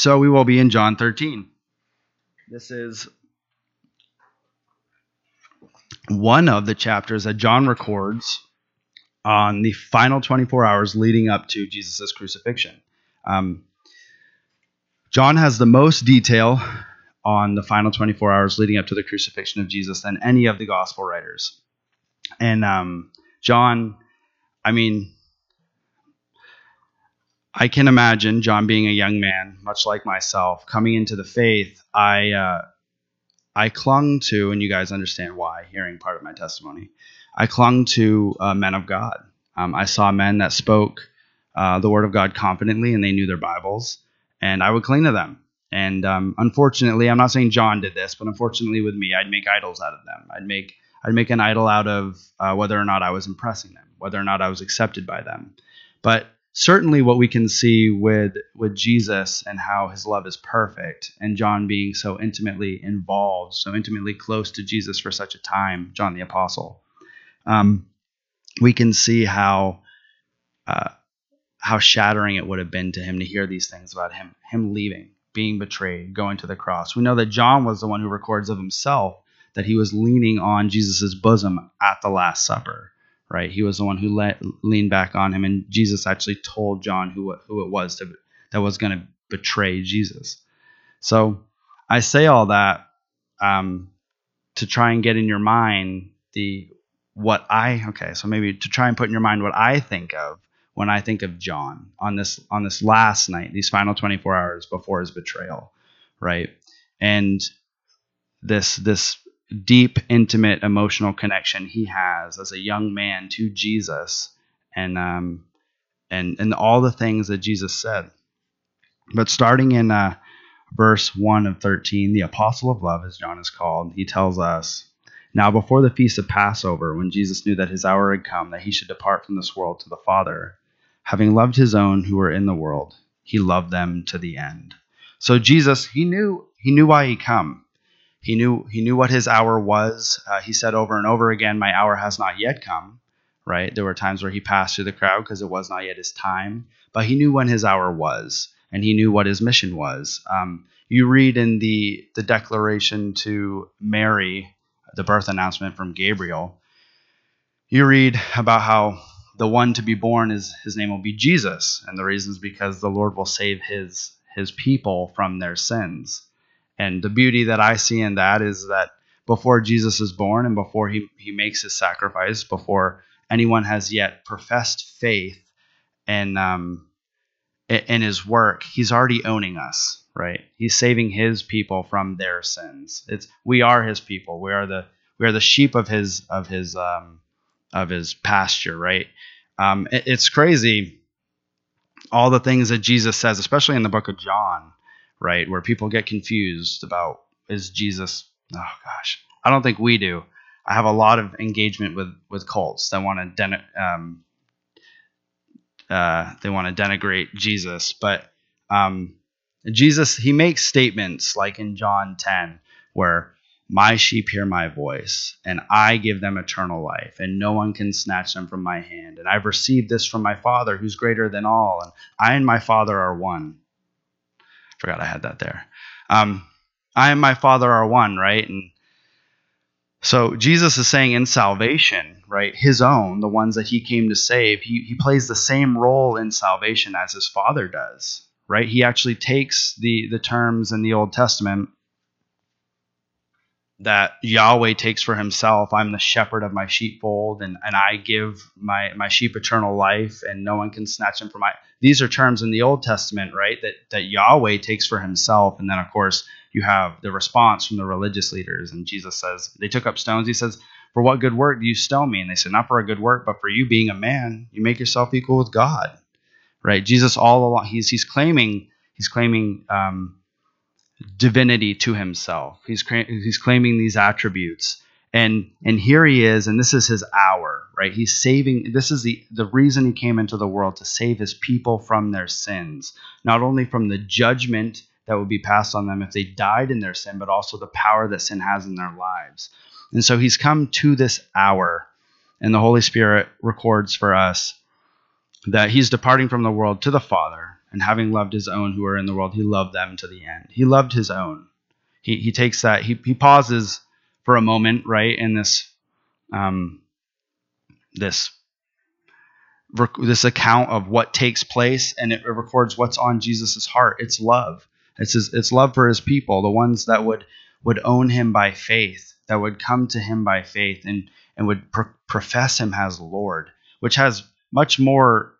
So we will be in John 13. This is one of the chapters that John records on the final 24 hours leading up to Jesus' crucifixion. Um, John has the most detail on the final 24 hours leading up to the crucifixion of Jesus than any of the gospel writers. And um, John, I mean, I can imagine John being a young man, much like myself, coming into the faith. I uh, I clung to, and you guys understand why, hearing part of my testimony. I clung to uh, men of God. Um, I saw men that spoke uh, the word of God confidently, and they knew their Bibles, and I would cling to them. And um, unfortunately, I'm not saying John did this, but unfortunately, with me, I'd make idols out of them. I'd make I'd make an idol out of uh, whether or not I was impressing them, whether or not I was accepted by them. But certainly, what we can see with with Jesus and how His love is perfect, and John being so intimately involved, so intimately close to Jesus for such a time, John the Apostle, um, we can see how. Uh, how shattering it would have been to him to hear these things about him, him leaving, being betrayed, going to the cross. We know that John was the one who records of himself that he was leaning on Jesus' bosom at the Last Supper, right? He was the one who let, leaned back on him, and Jesus actually told John who, who it was to, that was going to betray Jesus. So I say all that um, to try and get in your mind the what I okay, so maybe to try and put in your mind what I think of when I think of John on this on this last night, these final 24 hours before his betrayal, right? And this this deep, intimate, emotional connection he has as a young man to Jesus, and um, and and all the things that Jesus said. But starting in uh, verse one of 13, the apostle of love, as John is called, he tells us. Now, before the feast of Passover, when Jesus knew that his hour had come that he should depart from this world to the Father, having loved his own who were in the world, he loved them to the end. So Jesus, he knew he knew why he come. He knew he knew what his hour was. Uh, he said over and over again, "My hour has not yet come." Right? There were times where he passed through the crowd because it was not yet his time, but he knew when his hour was, and he knew what his mission was. Um, you read in the the declaration to Mary, the birth announcement from Gabriel. You read about how the one to be born is his name will be Jesus, and the reason is because the Lord will save his his people from their sins. And the beauty that I see in that is that before Jesus is born and before he, he makes his sacrifice, before anyone has yet professed faith in um, in his work, he's already owning us, right? He's saving his people from their sins. It's we are his people. We are the we are the sheep of his of his um, of his pasture, right? Um, it, it's crazy all the things that Jesus says, especially in the book of John, right, where people get confused about is Jesus. Oh gosh, I don't think we do. I have a lot of engagement with with cults that want to den- um, uh, they want to denigrate Jesus, but um, Jesus he makes statements like in John 10 where my sheep hear my voice, and I give them eternal life, and no one can snatch them from my hand. And I've received this from my Father, who's greater than all, and I and my Father are one. Forgot I had that there. Um, I and my Father are one, right? And so Jesus is saying in salvation, right, his own, the ones that he came to save, he, he plays the same role in salvation as his Father does, right? He actually takes the the terms in the Old Testament that Yahweh takes for himself. I'm the shepherd of my sheepfold, and, and I give my, my sheep eternal life, and no one can snatch them from my. These are terms in the Old Testament, right? That that Yahweh takes for himself, and then of course you have the response from the religious leaders, and Jesus says they took up stones. He says, "For what good work do you stone me?" And they said, "Not for a good work, but for you being a man, you make yourself equal with God." Right? Jesus all along he's he's claiming he's claiming. Um, divinity to himself. He's he's claiming these attributes. And and here he is and this is his hour, right? He's saving this is the the reason he came into the world to save his people from their sins, not only from the judgment that would be passed on them if they died in their sin, but also the power that sin has in their lives. And so he's come to this hour and the Holy Spirit records for us that he's departing from the world to the Father And having loved his own who are in the world, he loved them to the end. He loved his own. He, he takes that, he, he pauses for a moment, right, in this, um, this, this account of what takes place, and it records what's on Jesus' heart. It's love. It's his, it's love for his people, the ones that would would own him by faith, that would come to him by faith, and and would pro- profess him as Lord, which has much more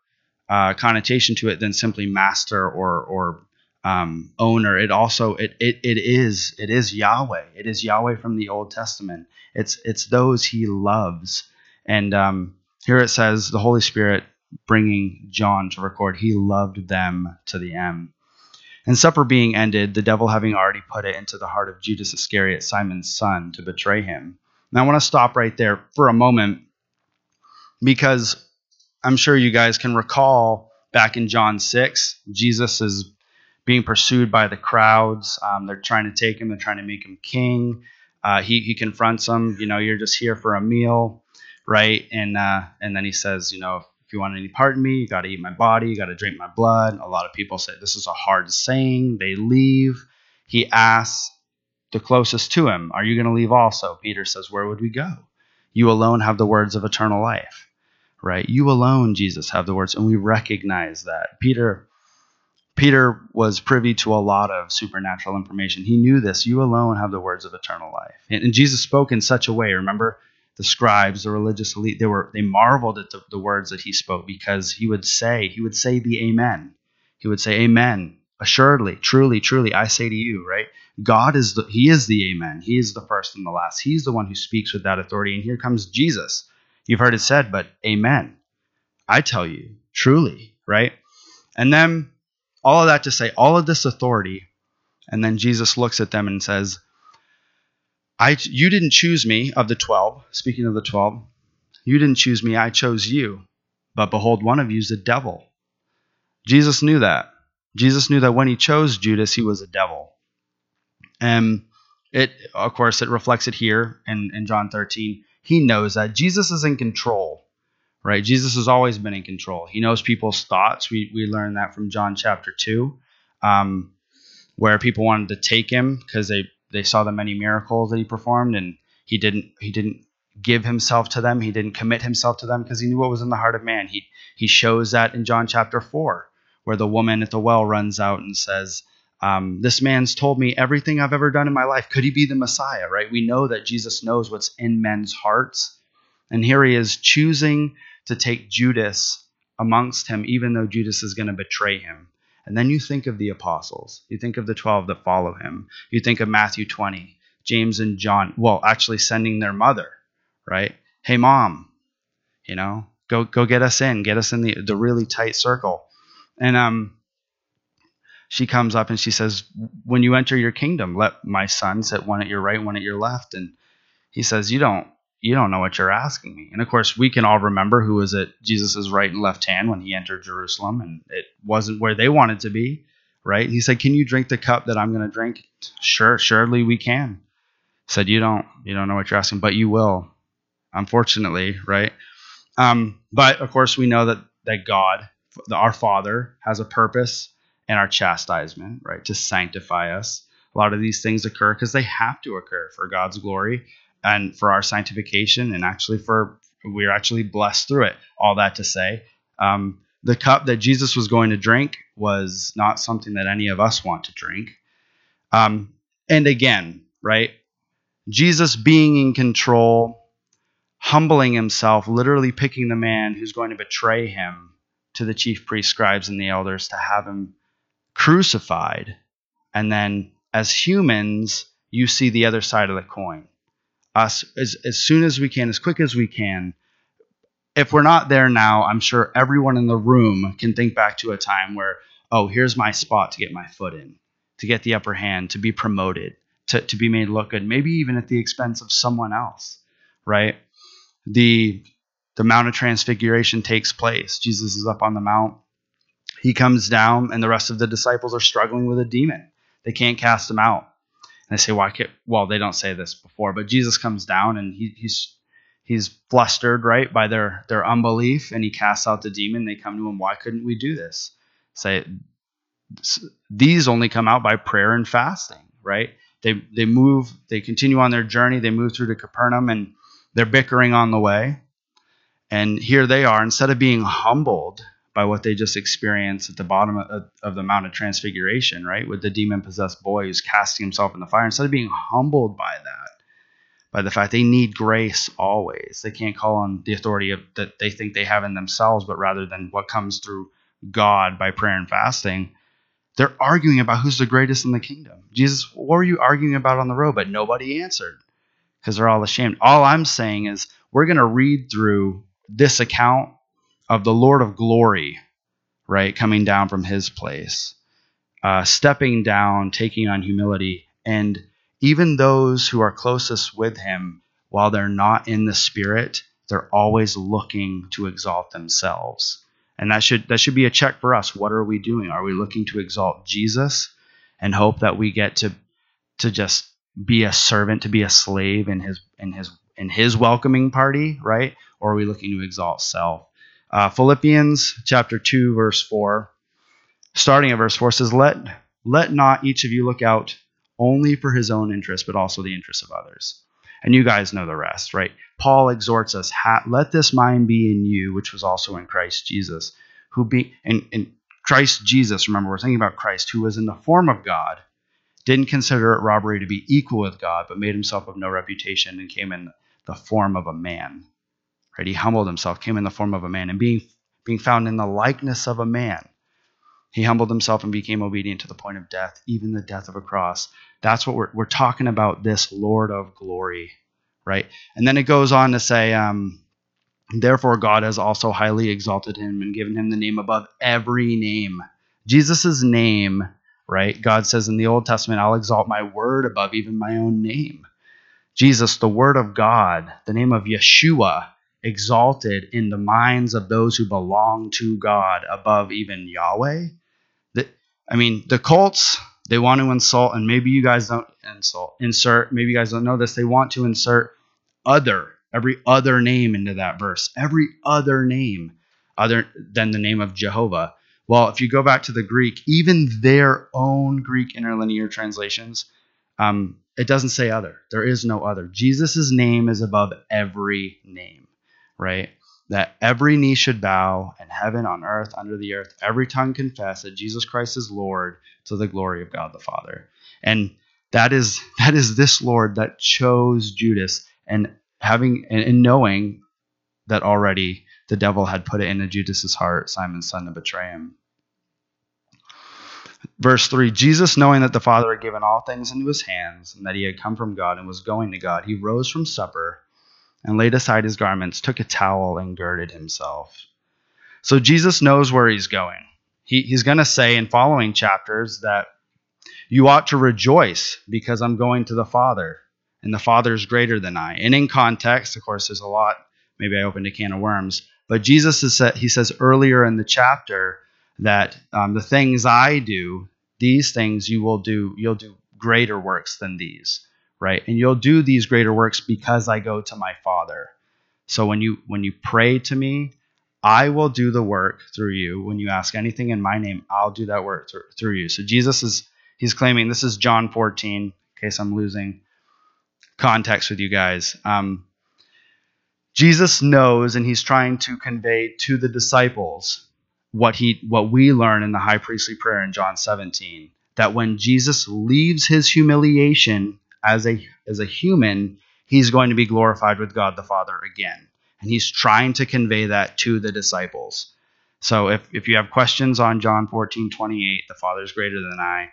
uh, connotation to it than simply master or or um, owner. It also it, it it is it is Yahweh. It is Yahweh from the Old Testament. It's it's those He loves, and um, here it says the Holy Spirit bringing John to record. He loved them to the end. And supper being ended, the devil having already put it into the heart of Judas Iscariot, Simon's son, to betray him. Now I want to stop right there for a moment because I'm sure you guys can recall back in John 6, Jesus is being pursued by the crowds. Um, they're trying to take him, they're trying to make him king. Uh, he, he confronts them, you know, you're just here for a meal, right? And, uh, and then he says, you know, if you want any part in me, you got to eat my body, you got to drink my blood. A lot of people say this is a hard saying. They leave. He asks the closest to him, Are you going to leave also? Peter says, Where would we go? You alone have the words of eternal life right? You alone, Jesus, have the words, and we recognize that. Peter Peter was privy to a lot of supernatural information. He knew this. You alone have the words of eternal life. And, and Jesus spoke in such a way. Remember, the scribes, the religious elite, they were they marveled at the, the words that he spoke because he would say, he would say the Amen. He would say, Amen. Assuredly, truly, truly, I say to you, right? God is the He is the Amen. He is the first and the last. He's the one who speaks with that authority. And here comes Jesus You've heard it said, but amen. I tell you, truly, right? And then all of that to say, all of this authority, and then Jesus looks at them and says, I, you didn't choose me of the 12, speaking of the 12, you didn't choose me, I chose you. But behold, one of you is a devil. Jesus knew that. Jesus knew that when he chose Judas, he was a devil. And it, of course, it reflects it here in, in John 13 he knows that Jesus is in control, right? Jesus has always been in control. He knows people's thoughts. We, we learned that from John chapter 2, um, where people wanted to take him because they, they saw the many miracles that he performed and he didn't he didn't give himself to them. He didn't commit himself to them because he knew what was in the heart of man. He he shows that in John chapter 4, where the woman at the well runs out and says, um, this man's told me everything I've ever done in my life. Could he be the Messiah, right? We know that Jesus knows what's in men's hearts. And here he is choosing to take Judas amongst him, even though Judas is going to betray him. And then you think of the apostles. You think of the 12 that follow him. You think of Matthew 20, James and John, well, actually sending their mother, right? Hey, mom, you know, go go get us in, get us in the, the really tight circle. And um, she comes up and she says, When you enter your kingdom, let my son sit one at your right, one at your left. And he says, You don't you don't know what you're asking me. And of course, we can all remember who was at Jesus' right and left hand when he entered Jerusalem, and it wasn't where they wanted to be, right? He said, Can you drink the cup that I'm going to drink? Sure, surely we can. Said, You don't you don't know what you're asking, but you will. Unfortunately, right? Um, but of course, we know that that God, our Father, has a purpose and our chastisement, right, to sanctify us. A lot of these things occur because they have to occur for God's glory and for our sanctification, and actually for we're actually blessed through it. All that to say, um, the cup that Jesus was going to drink was not something that any of us want to drink. Um, and again, right, Jesus being in control, humbling himself, literally picking the man who's going to betray him to the chief priests, scribes, and the elders to have him crucified. And then as humans, you see the other side of the coin. Us as, as soon as we can, as quick as we can. If we're not there now, I'm sure everyone in the room can think back to a time where, oh, here's my spot to get my foot in, to get the upper hand, to be promoted, to, to be made look good, maybe even at the expense of someone else, right? The the Mount of Transfiguration takes place. Jesus is up on the mount he comes down, and the rest of the disciples are struggling with a demon. They can't cast him out. And they say, "Why can't?" Well, they don't say this before, but Jesus comes down, and he, he's he's flustered, right, by their their unbelief, and he casts out the demon. They come to him, "Why couldn't we do this?" Say, these only come out by prayer and fasting, right? They they move, they continue on their journey, they move through to Capernaum and they're bickering on the way. And here they are, instead of being humbled by what they just experienced at the bottom of, of the Mount of Transfiguration, right? With the demon possessed boy who's casting himself in the fire, instead of being humbled by that, by the fact they need grace always, they can't call on the authority of, that they think they have in themselves, but rather than what comes through God by prayer and fasting they're arguing about who's the greatest in the kingdom. Jesus, what were you arguing about on the road? But nobody answered because they're all ashamed. All I'm saying is we're going to read through this account of the Lord of glory, right, coming down from his place, uh, stepping down, taking on humility. And even those who are closest with him, while they're not in the spirit, they're always looking to exalt themselves. And that should that should be a check for us. What are we doing? Are we looking to exalt Jesus and hope that we get to to just be a servant, to be a slave in his in his in his welcoming party, right? Or are we looking to exalt self? Uh, Philippians chapter two, verse four, starting at verse four says, "Let let not each of you look out only for his own interest, but also the interests of others." And you guys know the rest, right? Paul exhorts us, let this mind be in you, which was also in Christ Jesus, who be in, in Christ Jesus, remember, we're thinking about Christ, who was in the form of God, didn't consider it robbery to be equal with God, but made himself of no reputation and came in the form of a man. Right? He humbled himself, came in the form of a man, and being being found in the likeness of a man, he humbled himself and became obedient to the point of death, even the death of a cross. That's what we're, we're talking about this Lord of glory, right? And then it goes on to say, um, therefore God has also highly exalted him and given him the name above every name. Jesus' name, right? God says in the Old Testament, I'll exalt my word above even my own name. Jesus, the word of God, the name of Yeshua, exalted in the minds of those who belong to God above even Yahweh. I mean, the cults, they want to insult, and maybe you guys don't insult, insert, maybe you guys don't know this, they want to insert other, every other name into that verse, every other name other than the name of Jehovah. Well, if you go back to the Greek, even their own Greek interlinear translations, um, it doesn't say other. There is no other. Jesus' name is above every name, right? that every knee should bow in heaven, on earth, under the earth, every tongue confess that Jesus Christ is Lord to the glory of God the Father. And that is that is this Lord that chose Judas and having and knowing that already the devil had put it into Judas's heart, Simon's son, to betray him. Verse 3 Jesus, knowing that the Father had given all things into his hands, and that he had come from God and was going to God, he rose from supper and laid aside his garments, took a towel, and girded himself. So Jesus knows where he's going. He, he's going to say in following chapters that you ought to rejoice because I'm going to the Father, and the Father is greater than I. And in context, of course, there's a lot. Maybe I opened a can of worms. But Jesus is he says earlier in the chapter that um, the things I do, these things you will do, you'll do greater works than these right? And you'll do these greater works because I go to my Father. So when you when you pray to me, I will do the work through you. When you ask anything in my name, I'll do that work th- through you. So Jesus is he's claiming this is John 14. In case I'm losing context with you guys. Um, Jesus knows, and he's trying to convey to the disciples what he what we learn in the high priestly prayer in John 17. That when Jesus leaves his humiliation as a as a human, he's going to be glorified with God the Father again. And he's trying to convey that to the disciples. So if, if you have questions on John 14, 28, the Father is greater than I,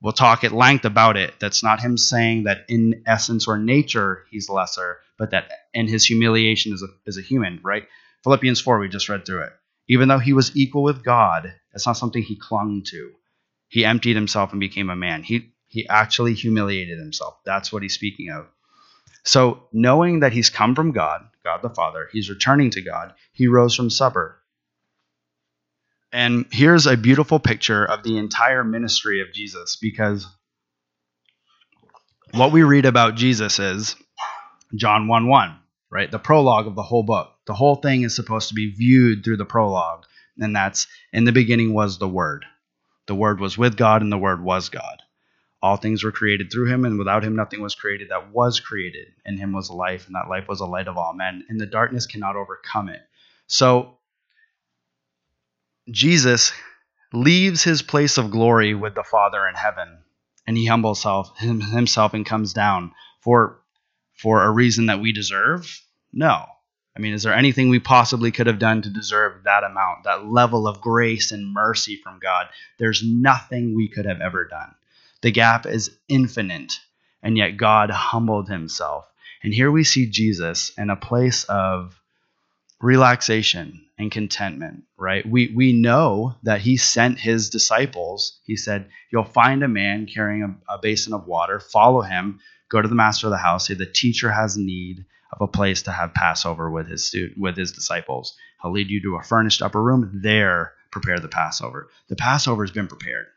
we'll talk at length about it. That's not him saying that in essence or nature he's lesser, but that in his humiliation as a, as a human, right? Philippians 4, we just read through it. Even though he was equal with God, that's not something he clung to. He emptied himself and became a man. He he actually humiliated himself. That's what he's speaking of. So, knowing that he's come from God, God the Father, he's returning to God, he rose from supper. And here's a beautiful picture of the entire ministry of Jesus because what we read about Jesus is John 1 1, right? The prologue of the whole book. The whole thing is supposed to be viewed through the prologue. And that's in the beginning was the Word. The Word was with God, and the Word was God. All things were created through him, and without him nothing was created that was created. In him was life, and that life was the light of all men, and the darkness cannot overcome it. So, Jesus leaves his place of glory with the Father in heaven, and he humbles himself and comes down for for a reason that we deserve? No. I mean, is there anything we possibly could have done to deserve that amount, that level of grace and mercy from God? There's nothing we could have ever done. The gap is infinite, and yet God humbled himself. And here we see Jesus in a place of relaxation and contentment, right? We we know that he sent his disciples. He said, "You'll find a man carrying a, a, basin of water. Follow him. Go to the master of the house. Say the teacher has need of a place to have Passover with his student, with his disciples. He'll lead you to a furnished upper room. There, prepare the Passover. The Passover has been prepared.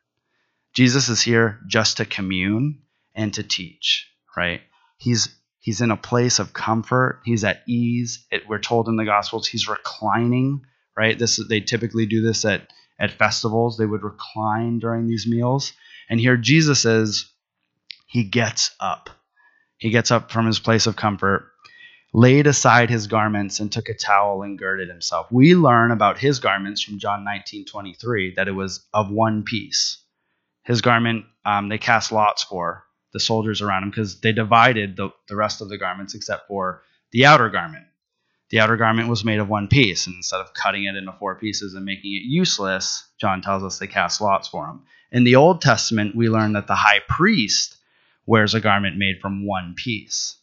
Jesus is here just to commune and to teach, right? He's he's in a place of comfort. He's at ease. It, we're told in the Gospels he's reclining, right? This they typically do this at at festivals. They would recline during these meals. And here Jesus is he gets up. He gets up from his place of comfort, laid aside his garments and took a towel and girded himself. We learn about his garments from John 19:23 that it was of one piece his garment um, they cast lots for the soldiers around him because they divided the, the rest of the garments except for the outer garment. The outer garment was made of one piece, and instead of cutting it into four pieces and making it useless, John tells us they cast lots for him. In the Old Testament, we learn that the high priest wears a garment made from one piece.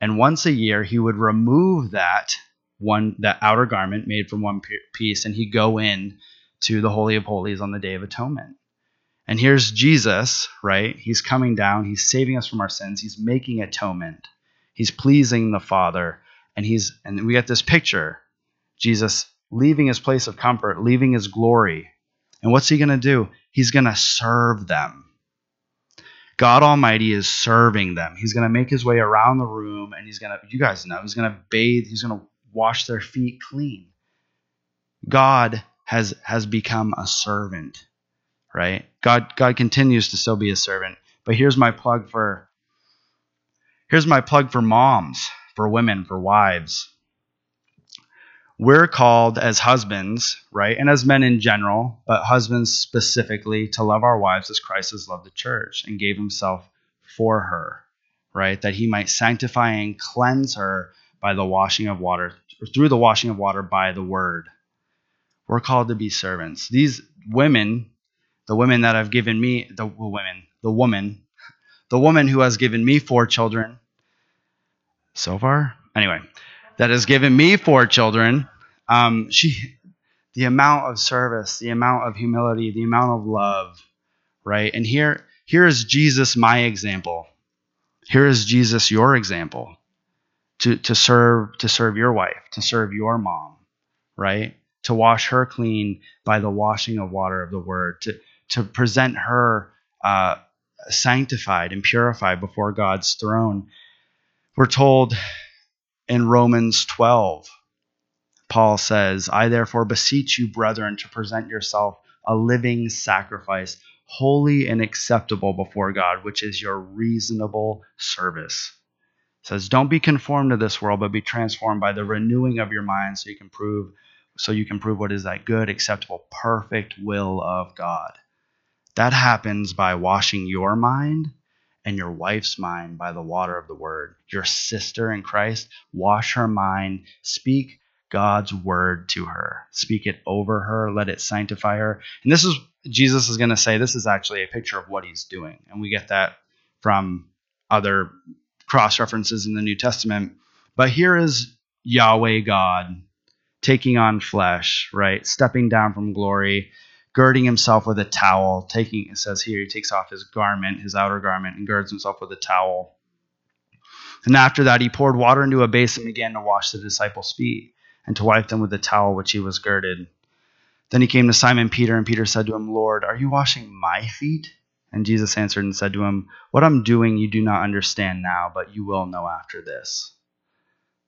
And once a year, he would remove that one that outer garment made from one piece, and he'd go in to the Holy of Holies on the Day of Atonement. And here's Jesus, right? He's coming down. He's saving us from our sins. He's making atonement. He's pleasing the Father. And he's and we get this picture. Jesus leaving his place of comfort, leaving his glory. And what's he going to do? He's going to serve them. God Almighty is serving them. He's going to make his way around the room and he's going to, you guys know, he's going to bathe, he's going to wash their feet clean. God has, has become a servant right? God God continues to still be a servant. But here's my plug for here's my plug for moms, for women, for wives. We're called as husbands, right? And as men in general, but husbands specifically to love our wives as Christ has loved the church and gave himself for her, right? That he might sanctify and cleanse her by the washing of water, or through the washing of water by the word. We're called to be servants. These women the women that have given me the women, the woman, the woman who has given me four children so far. Anyway, that has given me four children. Um, she, the amount of service, the amount of humility, the amount of love, right? And here, here is Jesus, my example. Here is Jesus, your example, to to serve to serve your wife, to serve your mom, right? To wash her clean by the washing of water of the word, to to present her uh, sanctified and purified before God's throne. We're told in Romans 12, Paul says, I therefore beseech you, brethren, to present yourself a living sacrifice, holy and acceptable before God, which is your reasonable service. It says, Don't be conformed to this world, but be transformed by the renewing of your mind so you can prove so you can prove what is that good, acceptable, perfect will of God. That happens by washing your mind and your wife's mind by the water of the word. Your sister in Christ, wash her mind, speak God's word to her, speak it over her, let it sanctify her. And this is, Jesus is going to say, this is actually a picture of what he's doing. And we get that from other cross references in the New Testament. But here is Yahweh God taking on flesh, right? Stepping down from glory girding himself with a towel, taking it says here he takes off his garment, his outer garment, and girds himself with a towel. And after that he poured water into a basin and began to wash the disciples' feet and to wipe them with the towel which he was girded. Then he came to Simon Peter, and Peter said to him, Lord, are you washing my feet? And Jesus answered and said to him, What I'm doing you do not understand now, but you will know after this.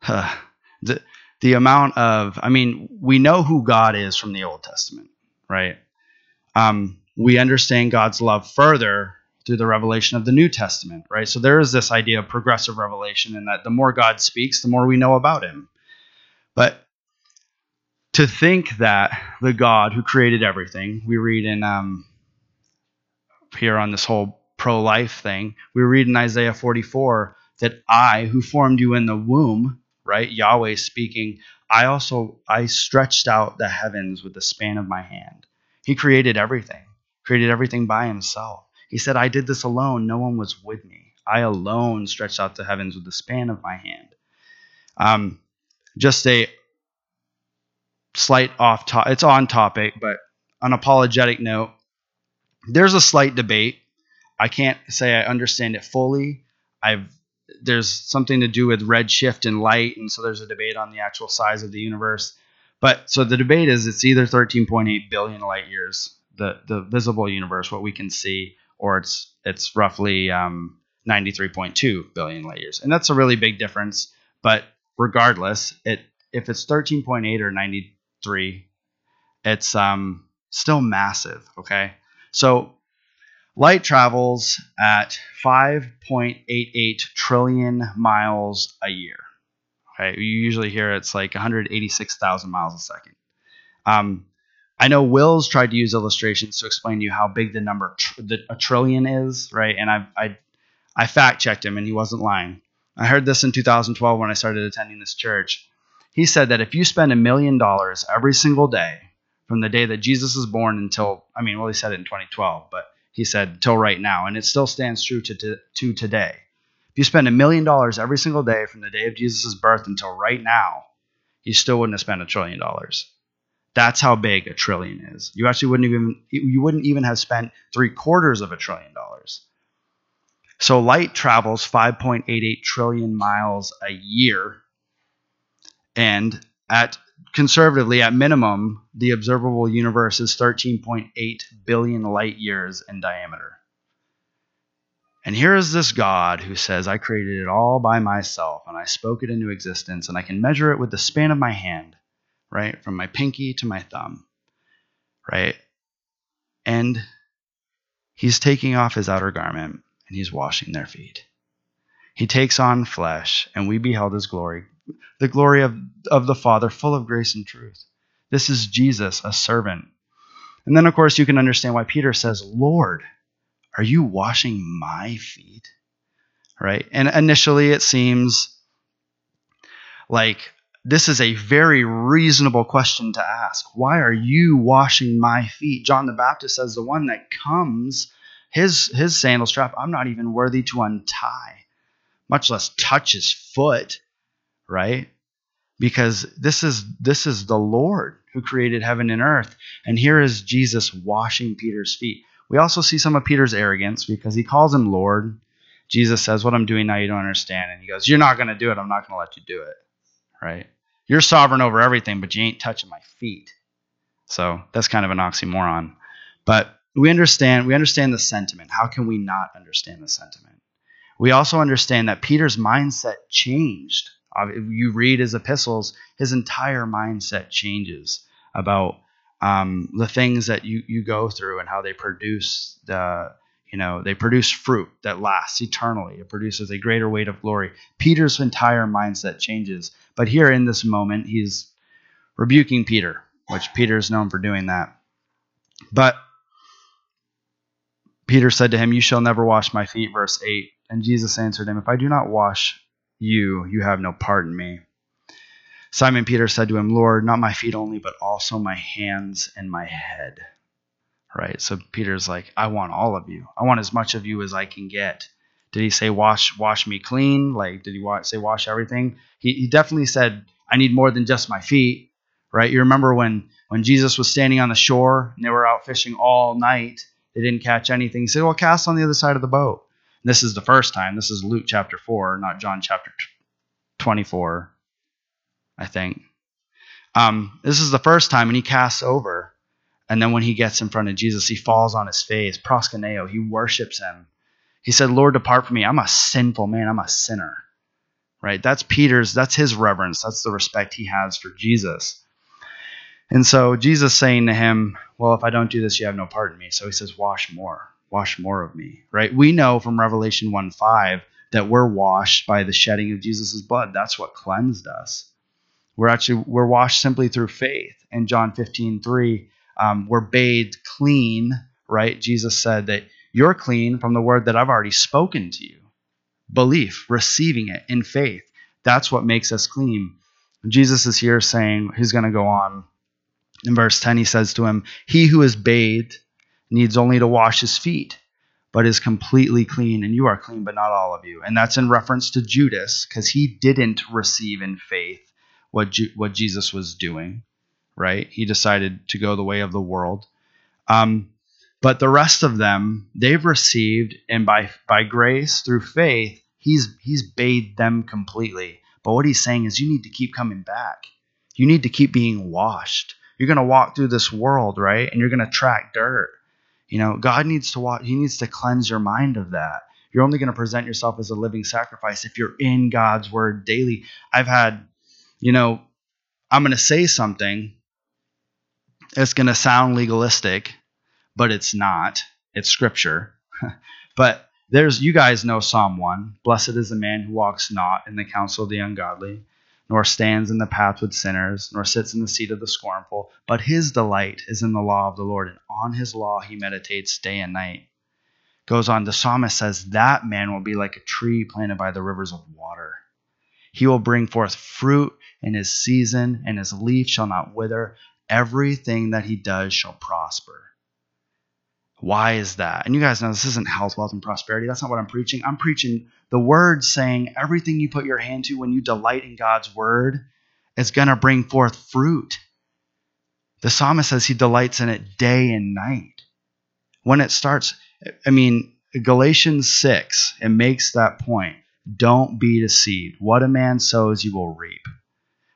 the, the amount of, I mean, we know who God is from the Old Testament, right? Um, we understand God's love further through the revelation of the New Testament, right? So there is this idea of progressive revelation, and that the more God speaks, the more we know about Him. But to think that the God who created everything, we read in um, here on this whole pro-life thing, we read in Isaiah 44 that I, who formed you in the womb, right? Yahweh speaking, I also I stretched out the heavens with the span of my hand. He created everything, created everything by himself. He said, I did this alone. No one was with me. I alone stretched out the heavens with the span of my hand. Um, just a slight off topic. It's on topic, but an apologetic note. There's a slight debate. I can't say I understand it fully. I've there's something to do with redshift and light, and so there's a debate on the actual size of the universe. But so the debate is it's either 13.8 billion light years, the the visible universe, what we can see, or it's it's roughly um, 93.2 billion light years, and that's a really big difference. But regardless, it if it's 13.8 or 93, it's um, still massive. Okay, so light travels at 5.88 trillion miles a year. Okay, you usually hear it's like 186,000 miles a second. Um, I know Will's tried to use illustrations to explain to you how big the number tr- the, a trillion is, right? And I, I, I fact checked him, and he wasn't lying. I heard this in 2012 when I started attending this church. He said that if you spend a million dollars every single day from the day that Jesus was born until, I mean, well, he said it in 2012, but he said till right now, and it still stands true to, to, to today. If you spend a million dollars every single day from the day of Jesus' birth until right now, you still wouldn't have spent a trillion dollars. That's how big a trillion is. You actually wouldn't even you wouldn't even have spent three quarters of a trillion dollars. So light travels 5.88 trillion miles a year, and at conservatively, at minimum, the observable universe is 13.8 billion light years in diameter. And here is this God who says, I created it all by myself, and I spoke it into existence, and I can measure it with the span of my hand right? From my pinky to my thumb, right? And he's taking off his outer garment and he's washing their feet. He takes on flesh, and we beheld his glory, the glory of, of the Father, full of grace and truth. This is Jesus, a servant. And then, of course, you can understand why Peter says, Lord, are you washing my feet? Right? And initially, it seems like this is a very reasonable question to ask. Why are you washing my feet? John the Baptist says, The one that comes, his, his sandal strap, I'm not even worthy to untie, much less touch his foot, right? Because this is this is the Lord who created heaven and earth. And here is Jesus washing Peter's feet. We also see some of Peter's arrogance because he calls him Lord. Jesus says, What I'm doing now, you don't understand. And he goes, You're not going to do it. I'm not going to let you do it right? You're sovereign over everything, but you ain't touching my feet. So that's kind of an oxymoron. But we understand we understand the sentiment. How can we not understand the sentiment? We also understand that Peter's mindset changed. You read his epistles, his entire mindset changes about um, the things that you, you go through and how they produce the you know they produce fruit that lasts eternally. It produces a greater weight of glory. Peter's entire mindset changes but here in this moment he's rebuking peter which peter is known for doing that. But peter said to him you shall never wash my feet verse 8 and jesus answered him if i do not wash you you have no part in me simon peter said to him lord not my feet only but also my hands and my head right? So Peter's like, I want all of you. I want as much of you as I can get. Did he say wash wash me clean? Like, did he say wash everything? He, he definitely said, I need more than just my feet, right? You remember when when Jesus was standing on the shore and they were out fishing all night, they didn't catch anything. He said, Well, cast on the other side of the boat. And this is the first time. This is Luke chapter four, not John chapter twenty-four, I think. Um, this is the first time, and he casts over and then when he gets in front of Jesus, he falls on his face, proskuneo, he worships him. He said, Lord, depart from me. I'm a sinful man. I'm a sinner. Right? That's Peter's, that's his reverence. That's the respect he has for Jesus. And so Jesus saying to him, Well, if I don't do this, you have no part in me. So he says, Wash more, wash more of me, right? We know from Revelation 1 5 that we're washed by the shedding of Jesus' blood. That's what cleansed us. We're actually we're washed simply through faith. In John 15, 3, um, we're bathed clean, right? Jesus said that you're clean from the word that I've already spoken to you. Belief, receiving it in faith. That's what makes us clean. Jesus is here saying, he's going to go on. In verse 10, he says to him, He who is bathed needs only to wash his feet, but is completely clean, and you are clean, but not all of you. And that's in reference to Judas, because he didn't receive in faith what, Ju- what Jesus was doing, right? He decided to go the way of the world. Um, but the rest of them, they've received, and by by grace through faith, he's he's bathed them completely. But what he's saying is, you need to keep coming back. You need to keep being washed. You're going to walk through this world, right? And you're going to track dirt. You know, God needs to walk. He needs to cleanse your mind of that. You're only going to present yourself as a living sacrifice if you're in God's word daily. I've had, you know, I'm going to say something. It's going to sound legalistic, but it's not. It's scripture. but there's you guys know Psalm 1. Blessed is the man who walks not in the counsel of the ungodly, nor stands in the path with sinners, nor sits in the seat of the scornful, but his delight is in the law of the Lord, and on his law he meditates day and night. Goes on, the psalmist says, That man will be like a tree planted by the rivers of water. He will bring forth fruit in his season, and his leaf shall not wither. Everything that he does shall prosper. Why is that? And you guys know this isn't health, wealth, and prosperity. That's not what I'm preaching. I'm preaching the word saying everything you put your hand to when you delight in God's word is going to bring forth fruit. The psalmist says he delights in it day and night. When it starts, I mean, Galatians 6, it makes that point. Don't be deceived. What a man sows, you will reap.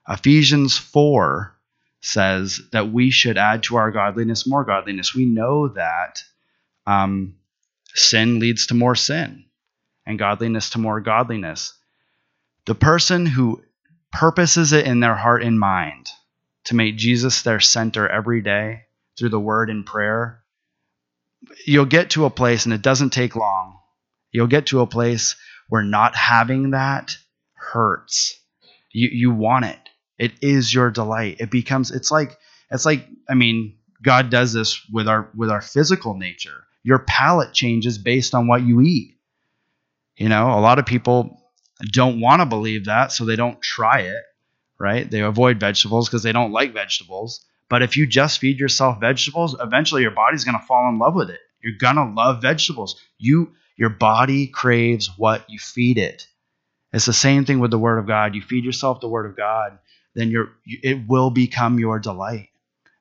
Ephesians 4 says that we should add to our godliness more godliness. We know that um, sin leads to more sin, and godliness to more godliness. The person who purposes it in their heart and mind to make Jesus their center every day through the word and prayer, you'll get to a place, and it doesn't take long. You'll get to a place where not having that hurts. You, you want it. It is your delight. It becomes, it's like, it's like, I mean, God does this with our with our physical nature your palate changes based on what you eat. You know, a lot of people don't want to believe that, so they don't try it, right? They avoid vegetables because they don't like vegetables. But if you just feed yourself vegetables, eventually your body's going to fall in love with it. You're going to love vegetables. You your body craves what you feed it. It's the same thing with the word of God. You feed yourself the word of God, then you it will become your delight.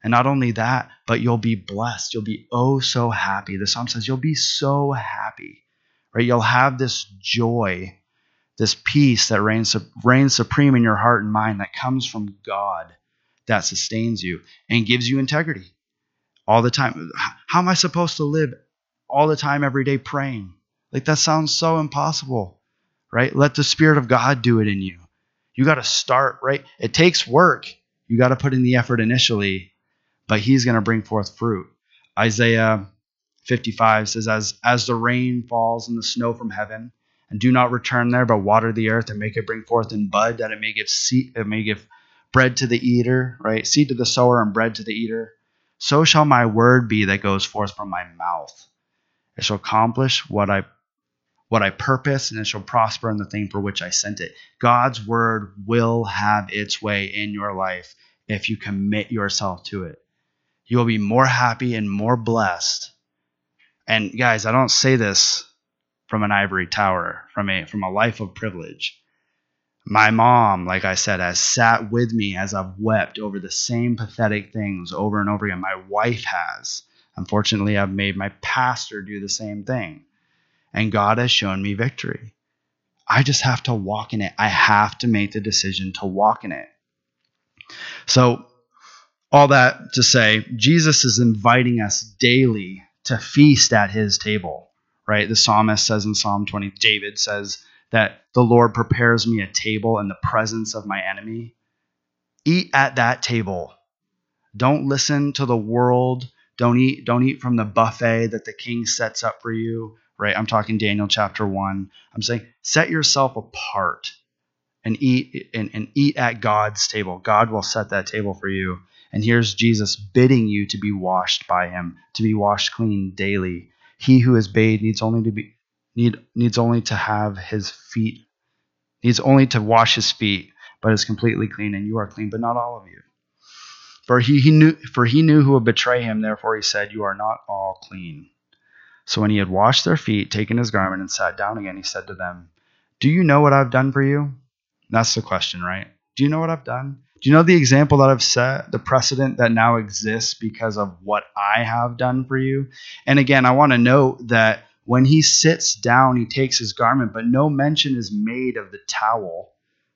And not only that, but you'll be blessed. You'll be oh so happy. The psalm says you'll be so happy, right? You'll have this joy, this peace that reigns, reigns supreme in your heart and mind that comes from God that sustains you and gives you integrity all the time. How am I supposed to live all the time, every day praying? Like that sounds so impossible, right? Let the Spirit of God do it in you. You got to start, right? It takes work. You got to put in the effort initially but he's going to bring forth fruit. Isaiah 55 says, as, as the rain falls and the snow from heaven, and do not return there, but water the earth and make it bring forth in bud, that it may give seed, it may give bread to the eater, right? Seed to the sower and bread to the eater. So shall my word be that goes forth from my mouth. It shall accomplish what I what I purpose, and it shall prosper in the thing for which I sent it. God's word will have its way in your life if you commit yourself to it you will be more happy and more blessed. And guys, I don't say this from an ivory tower, from a from a life of privilege. My mom, like I said, has sat with me as I've wept over the same pathetic things over and over again. My wife has. Unfortunately, I've made my pastor do the same thing. And God has shown me victory. I just have to walk in it. I have to make the decision to walk in it. So all that to say, Jesus is inviting us daily to feast at his table, right? The psalmist says in Psalm 20, David says that the Lord prepares me a table in the presence of my enemy. Eat at that table. Don't listen to the world. Don't eat don't eat from the buffet that the king sets up for you, right? I'm talking Daniel chapter 1. I'm saying set yourself apart and eat and, and eat at God's table. God will set that table for you. And here's Jesus bidding you to be washed by him, to be washed clean daily. He who is bathed needs only to be need needs only to have his feet needs only to wash his feet, but is completely clean, and you are clean, but not all of you. For he, he knew for he knew who would betray him, therefore he said, You are not all clean. So when he had washed their feet, taken his garment, and sat down again, he said to them, Do you know what I've done for you? That's the question, right? Do you know what I've done? Do you know the example that I've set, the precedent that now exists because of what I have done for you? And again, I want to note that when he sits down, he takes his garment, but no mention is made of the towel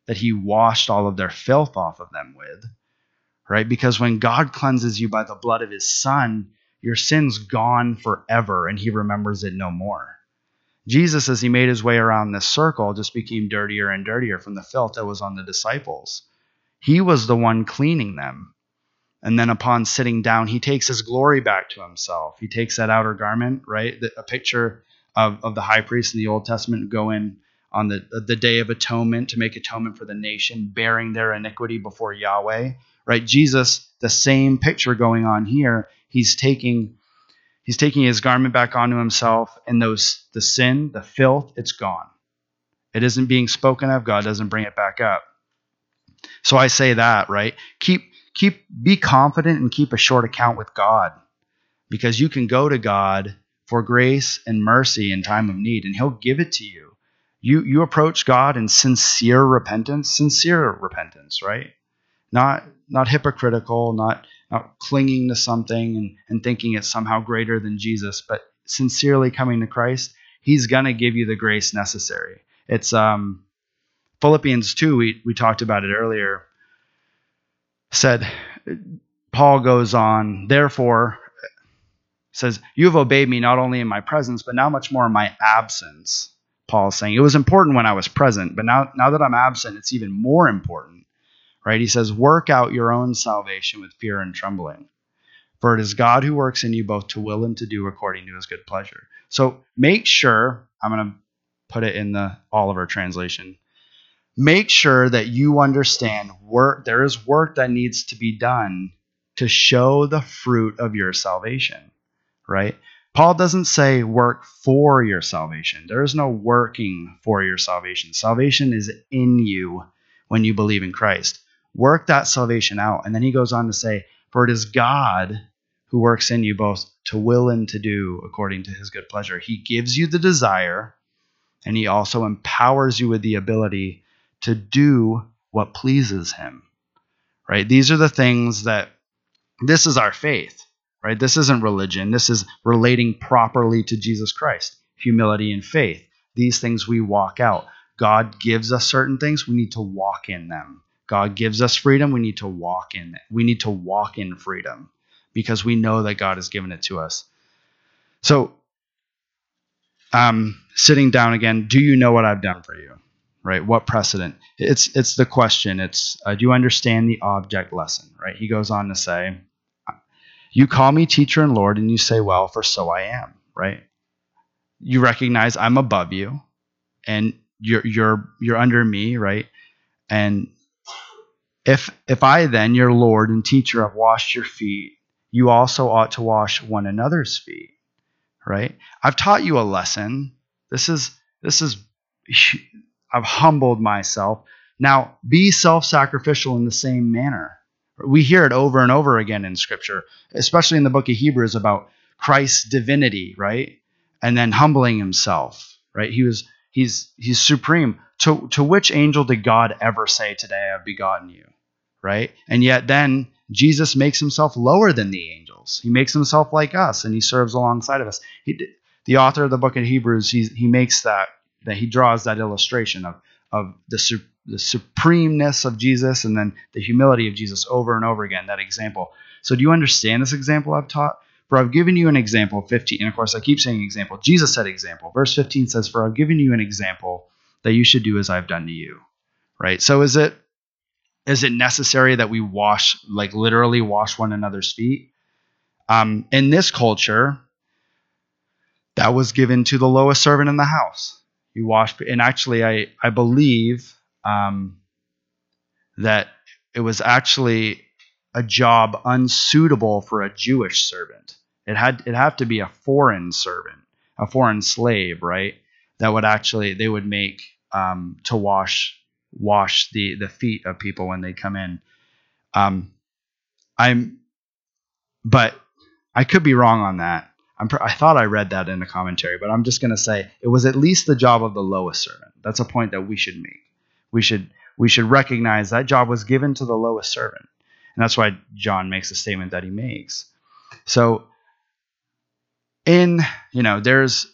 that he washed all of their filth off of them with, right? Because when God cleanses you by the blood of his son, your sin's gone forever and he remembers it no more. Jesus, as he made his way around this circle, just became dirtier and dirtier from the filth that was on the disciples. He was the one cleaning them. And then upon sitting down, he takes his glory back to himself. He takes that outer garment, right? A picture of, of the high priest in the Old Testament go in on the, the day of atonement to make atonement for the nation, bearing their iniquity before Yahweh, right? Jesus, the same picture going on here. He's taking he's taking his garment back onto himself, and those the sin, the filth, it's gone. It isn't being spoken of. God doesn't bring it back up. So I say that, right? Keep keep be confident and keep a short account with God because you can go to God for grace and mercy in time of need and he'll give it to you. You you approach God in sincere repentance, sincere repentance, right? Not not hypocritical, not not clinging to something and, and thinking it's somehow greater than Jesus, but sincerely coming to Christ, he's gonna give you the grace necessary. It's um Philippians 2, we, we talked about it earlier, said, Paul goes on, therefore, says, You have obeyed me not only in my presence, but now much more in my absence. Paul is saying it was important when I was present, but now, now that I'm absent, it's even more important. Right? He says, Work out your own salvation with fear and trembling. For it is God who works in you both to will and to do according to his good pleasure. So make sure, I'm going to put it in the Oliver translation make sure that you understand work there is work that needs to be done to show the fruit of your salvation right paul doesn't say work for your salvation there is no working for your salvation salvation is in you when you believe in christ work that salvation out and then he goes on to say for it is god who works in you both to will and to do according to his good pleasure he gives you the desire and he also empowers you with the ability to do what pleases him. Right? These are the things that this is our faith, right? This isn't religion. This is relating properly to Jesus Christ. Humility and faith. These things we walk out. God gives us certain things, we need to walk in them. God gives us freedom, we need to walk in it. We need to walk in freedom because we know that God has given it to us. So, um, sitting down again, do you know what I've done for you? right? What precedent? It's it's the question. It's uh, do you understand the object lesson, right? He goes on to say, "You call me teacher and Lord, and you say, well, for so I am." Right? You recognize I'm above you, and you're you're you're under me, right? And if if I then, your Lord and teacher, have washed your feet, you also ought to wash one another's feet, right? I've taught you a lesson. This is this is I've humbled myself. Now be self sacrificial in the same manner. We hear it over and over again in Scripture, especially in the book of Hebrews about Christ's divinity, right? And then humbling himself, right? He was he's he's supreme. To to which angel did God ever say, Today I've begotten you? Right? And yet then Jesus makes himself lower than the angels. He makes himself like us and he serves alongside of us. He, the author of the book of Hebrews, he, he makes that that he draws that illustration of of the su- the supremeness of Jesus and then the humility of Jesus over and over again. That example. So do you understand this example I've taught? For I've given you an example, 15. And of course, I keep saying example. Jesus said example. Verse 15 says, For I've given you an example that you should do as I've done to you. Right? So is it is it necessary that we wash, like literally wash one another's feet? Um, in this culture, that was given to the lowest servant in the house. You wash, and actually, I I believe um, that it was actually a job unsuitable for a Jewish servant. It had it had to be a foreign servant, a foreign slave, right? That would actually they would make um, to wash wash the the feet of people when they come in. Um, I'm, but I could be wrong on that. I'm, I thought I read that in a commentary, but I'm just going to say it was at least the job of the lowest servant. That's a point that we should make. We should we should recognize that job was given to the lowest servant, and that's why John makes the statement that he makes. So, in you know, there's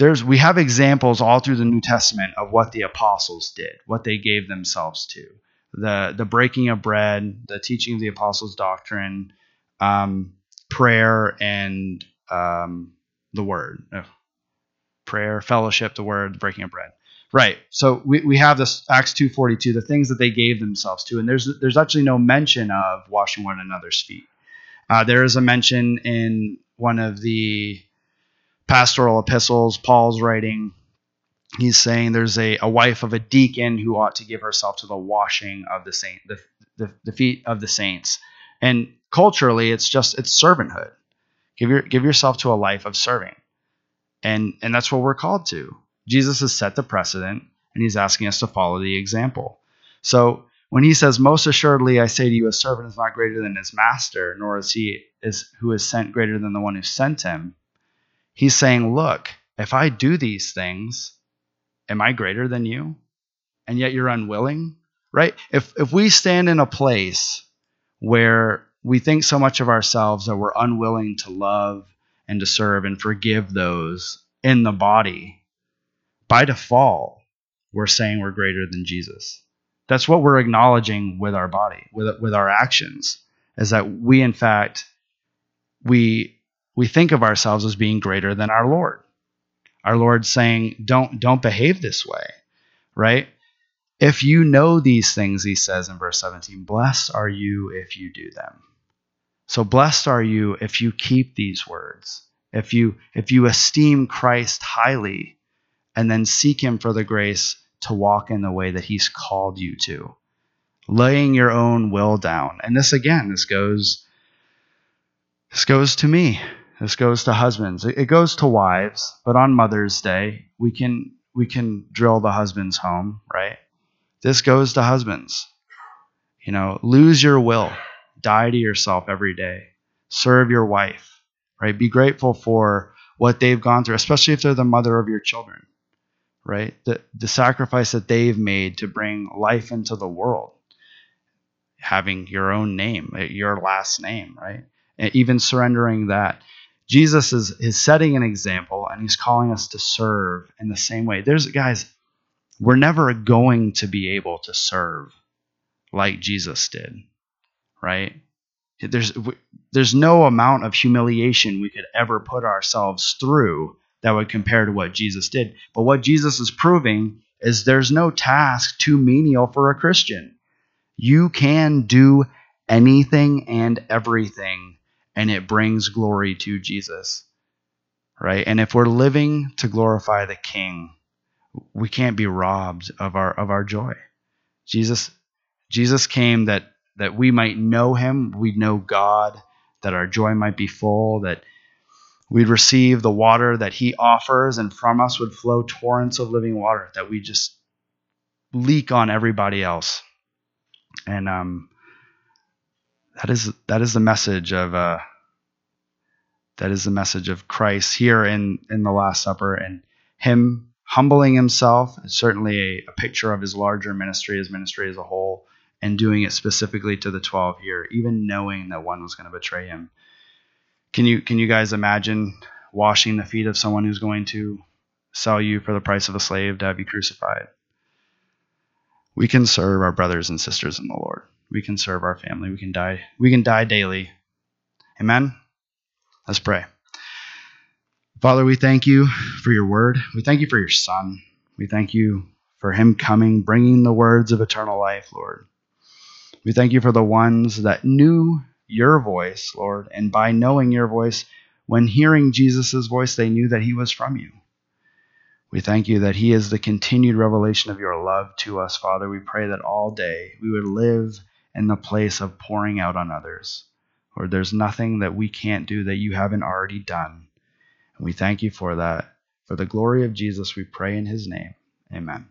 there's we have examples all through the New Testament of what the apostles did, what they gave themselves to, the the breaking of bread, the teaching of the apostles' doctrine, um, prayer, and um, the word, prayer, fellowship, the word, the breaking of bread. Right. So we, we have this Acts two forty two, the things that they gave themselves to, and there's there's actually no mention of washing one another's feet. Uh, there is a mention in one of the pastoral epistles Paul's writing, he's saying there's a, a wife of a deacon who ought to give herself to the washing of the saint, the, the, the feet of the saints. And culturally, it's just it's servanthood. Give your give yourself to a life of serving, and and that's what we're called to. Jesus has set the precedent, and he's asking us to follow the example. So when he says, "Most assuredly, I say to you, a servant is not greater than his master, nor is he is who is sent greater than the one who sent him," He's saying, Look, if I do these things, am I greater than you? And yet you're unwilling, right? If, if we stand in a place where we think so much of ourselves that we're unwilling to love and to serve and forgive those in the body, by default, we're saying we're greater than Jesus. That's what we're acknowledging with our body, with, with our actions, is that we, in fact, we we think of ourselves as being greater than our Lord. Our Lord saying, "Don't don't behave this way." Right? If you know these things, he says in verse 17, blessed are you if you do them. So blessed are you if you keep these words. If you if you esteem Christ highly and then seek him for the grace to walk in the way that he's called you to. Laying your own will down. And this again, this goes this goes to me. This goes to husbands. It goes to wives, but on Mother's Day, we can we can drill the husbands home, right? This goes to husbands. You know, lose your will, die to yourself every day. Serve your wife, right? Be grateful for what they've gone through, especially if they're the mother of your children, right? The the sacrifice that they've made to bring life into the world. Having your own name, your last name, right? And even surrendering that Jesus is, is setting an example and he's calling us to serve in the same way. There's guys, we're never going to be able to serve like Jesus did, right? There's there's no amount of humiliation we could ever put ourselves through that would compare to what Jesus did. But what Jesus is proving is there's no task too menial for a Christian. You can do anything and everything and it brings glory to Jesus. Right? And if we're living to glorify the King, we can't be robbed of our of our joy. Jesus Jesus came that that we might know him, we'd know God, that our joy might be full, that we'd receive the water that he offers and from us would flow torrents of living water that we just leak on everybody else. And um that is that is the message of uh, that is the message of Christ here in in the Last Supper and him humbling himself is certainly a, a picture of his larger ministry, his ministry as a whole, and doing it specifically to the twelve here, even knowing that one was going to betray him. Can you can you guys imagine washing the feet of someone who's going to sell you for the price of a slave to have you crucified? We can serve our brothers and sisters in the Lord we can serve our family. We can die. We can die daily. Amen. Let's pray. Father, we thank you for your word. We thank you for your son. We thank you for him coming, bringing the words of eternal life, Lord. We thank you for the ones that knew your voice, Lord, and by knowing your voice, when hearing Jesus' voice, they knew that he was from you. We thank you that he is the continued revelation of your love to us, Father. We pray that all day we would live in the place of pouring out on others. Lord, there's nothing that we can't do that you haven't already done. And we thank you for that. For the glory of Jesus, we pray in his name. Amen.